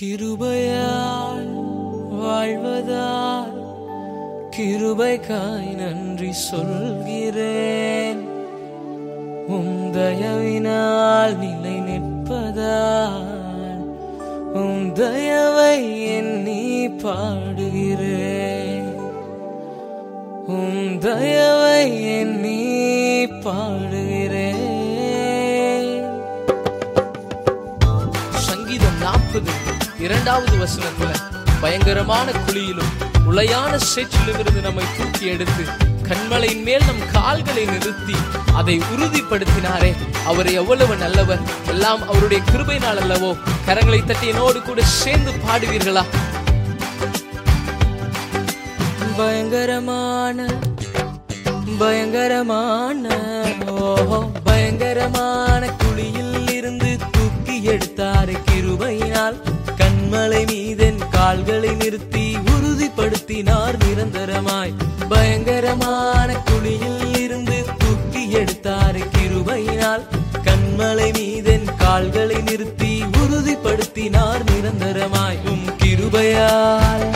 கிருபையால் வாழ்வதால் கிருபைக்காய் நன்றி சொல்கிறேன். உம் தயவினால் நிலை நிற்பதால் உம் தயவை எண்ணி பாடுகிறேன். உம் தயவை இரண்டாவது வசனத்துல பயங்கரமான குழியிலும் உளையான சேற்றிலும் இருந்து நம்மை தூக்கி எடுத்து கண்மலையின் மேல் நம் கால்களை நிறுத்தி அதை உறுதிப்படுத்தினாரே. அவர் எவ்வளவு நல்லவர். எல்லாம் அவருடைய கிருபை நாள் அல்லவோ கரங்களை தட்டி என்னோடு கூட சேர்ந்து பாடுவீர்களா? பயங்கரமான பயங்கரமான ஓஹோ பயங்கரமான குழியில் இருந்து தூக்கி எடுத்தாரு கிருபையினால். மலை மீதென் கால்களை நிறுத்தி உறுதிப்படுத்தினார் நிரந்தரமாய். பயங்கரமான குழியில் இருந்து தூக்கி எடுத்தார் கிருபையினால். கண்மலை மீதென் கால்களை நிறுத்தி உறுதிப்படுத்தினார் நிரந்தரமாய். உம் கிருபையால்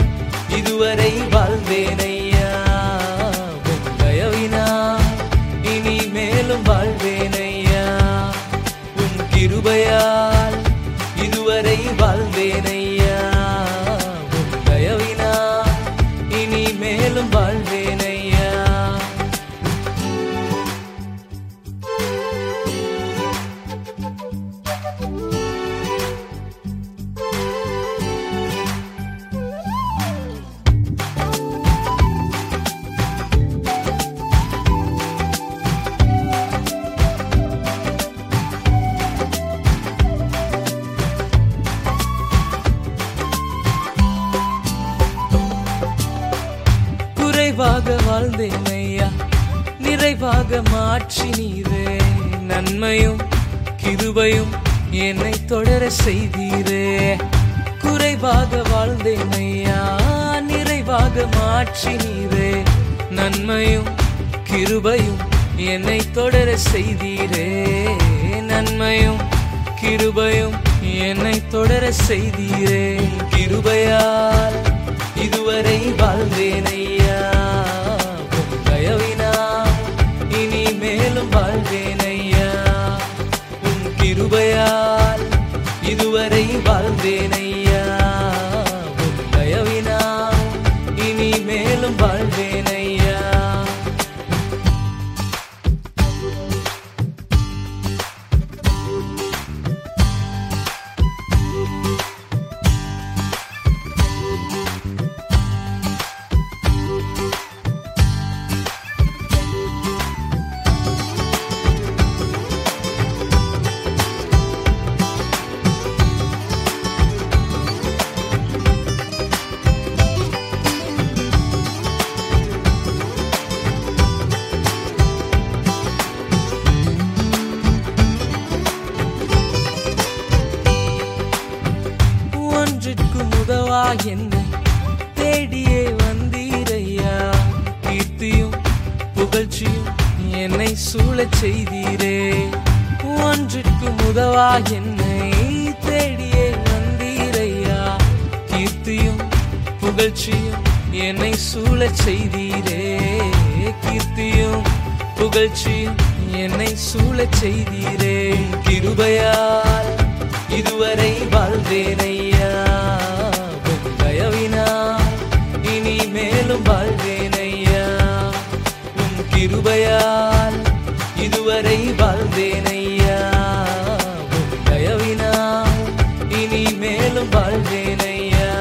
இதுவரை வாழ்ந்தேனையா உம் இனி மேலும் வாழ்வேனையா உம் கிருபையால் இதுவரை வாழ்ந்தேனையா வாழ்ந்தேன் ஐயா நிறைவாக மாற்றினீரே நன்மையும் கிருபையும் என்னை தொடர செய்தீரே. குறைவாக வாழ்ந்தேன் ஐயா நிறைவாக மாற்றினீரே நன்மையும் கிருபையும் என்னை தொடர செய்தீரே. நன்மையும் கிருபையும் என்னை தொடர செய்தீரே. கிருபையால் இதுவரை வாழ்ந்தேனையா? மயவினா இனி மேலும் வாழ்வேனையா ஒன்றிற்கு உதவா என்னை தேடியே வந்தீரையா? கீர்த்தியும் புகழ்ச்சியும் என்னை சூழச் செய்தீரே. ஒன்றிற்கும் உதவா என்னை தேடியே வந்தீரையா? கீர்த்தியும் புகழ்ச்சியும் என்னை சூழச் செய்தீரே. கீர்த்தியும் புகழ்ச்சியும் என்னை சூழச் செய்தீரே. கிருபையா வாழ்ந்தேனையா? உம் இனி மேலும் வாழ்வேனையா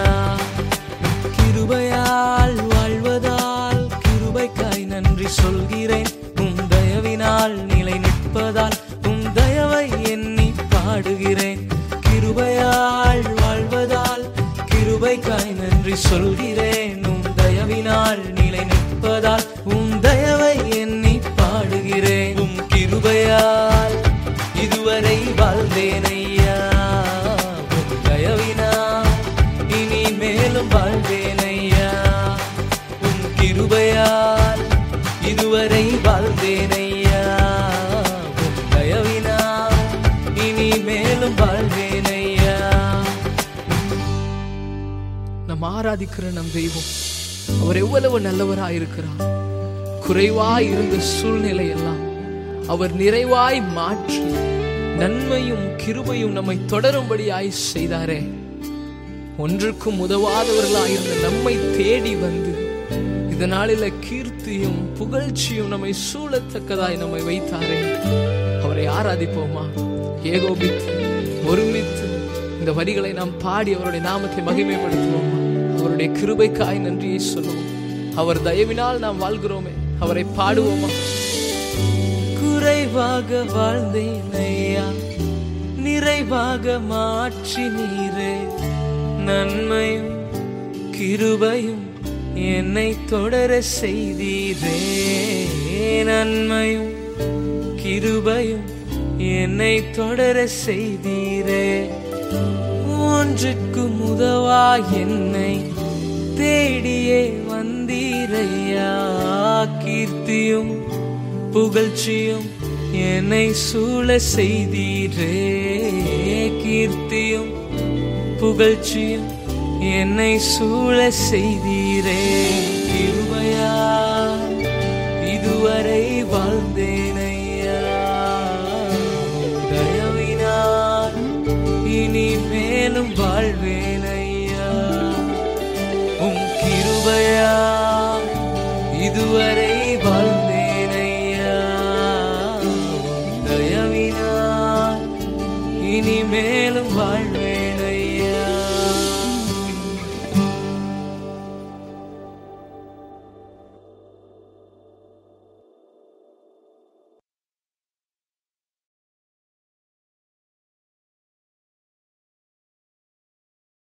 கிருபையால் வாழ்வதால் கிருபைக்காய் நன்றி சொல்கிறேன். உம் தயவினால் நிலை நிற்பதால் உம் தயவை எண்ணி பாடுகிறேன். கிருபையால் வாழ்வதால் கிருபைக்காய் நன்றி சொல்கிறேன். உம் தயவினால் கிருபையால் இதுவரை வாழ்ந்தேனையா? தயவினா இனி மேலும் வாழ்வேனையா ஆராதிக்கிற நம் தெய்வம் அவர் எவ்வளவு நல்லவராயிருக்கிறார். குறைவாய் இருந்த சூழ்நிலை எல்லாம் அவர் நிறைவாய் மாற்றி நன்மையும் கிருபையும் நம்மை தொடரும்படியாய் செய்தாரே. ஒன்றுக்கும் உதவாதவர்களாயிருந்த நம்மை தேடி வந்து இந்த நாளில கீர்த்தியும் புகழ்ச்சியும் நம்மை சூழத்தக்கதாய் நம்மை வைத்தாரே. அவரை ஆராதிப்போமா? ஏகோபித்து ஒருமித்து இந்த வரிகளை நாம் பாடி அவருடைய நாமத்தை மகிமைப்படுத்துவோமா? அவருடைய கிருபைக்காய் நன்றியை சொல்லுவோம் அவர் தயவினால் நாம் வாழ்கிறோமே. அவரை பாடுவோமா? குறைவாக வாழ்ந்தேன் ஐயா நிறைவாக மாற்றி நீரே நன்மையும் கிருபையும் என்னை தொடர செய்தீரே. நன்மையும் கிருபையும் என்னை தொடர செய்தீரே. ஒன்றுக்கு முதவா என்னை தேடியே வந்தீரையா. கீர்த்தியும் புகழ்ச்சியும் என்னை சூழ செய்தீரே. கீர்த்தியும் புகழ்ச்சியும் என்னை சூழ செய்தீரே கிருபையா. இதுவரை வாழ்ந்தேனையா தயவினால் இனி மேலும் வாழ்வேனையா உம் கிருபையா இதுவரை வாழ்ந்தேனையா உம் தயவினால் இனி மேலும் வாழ்வே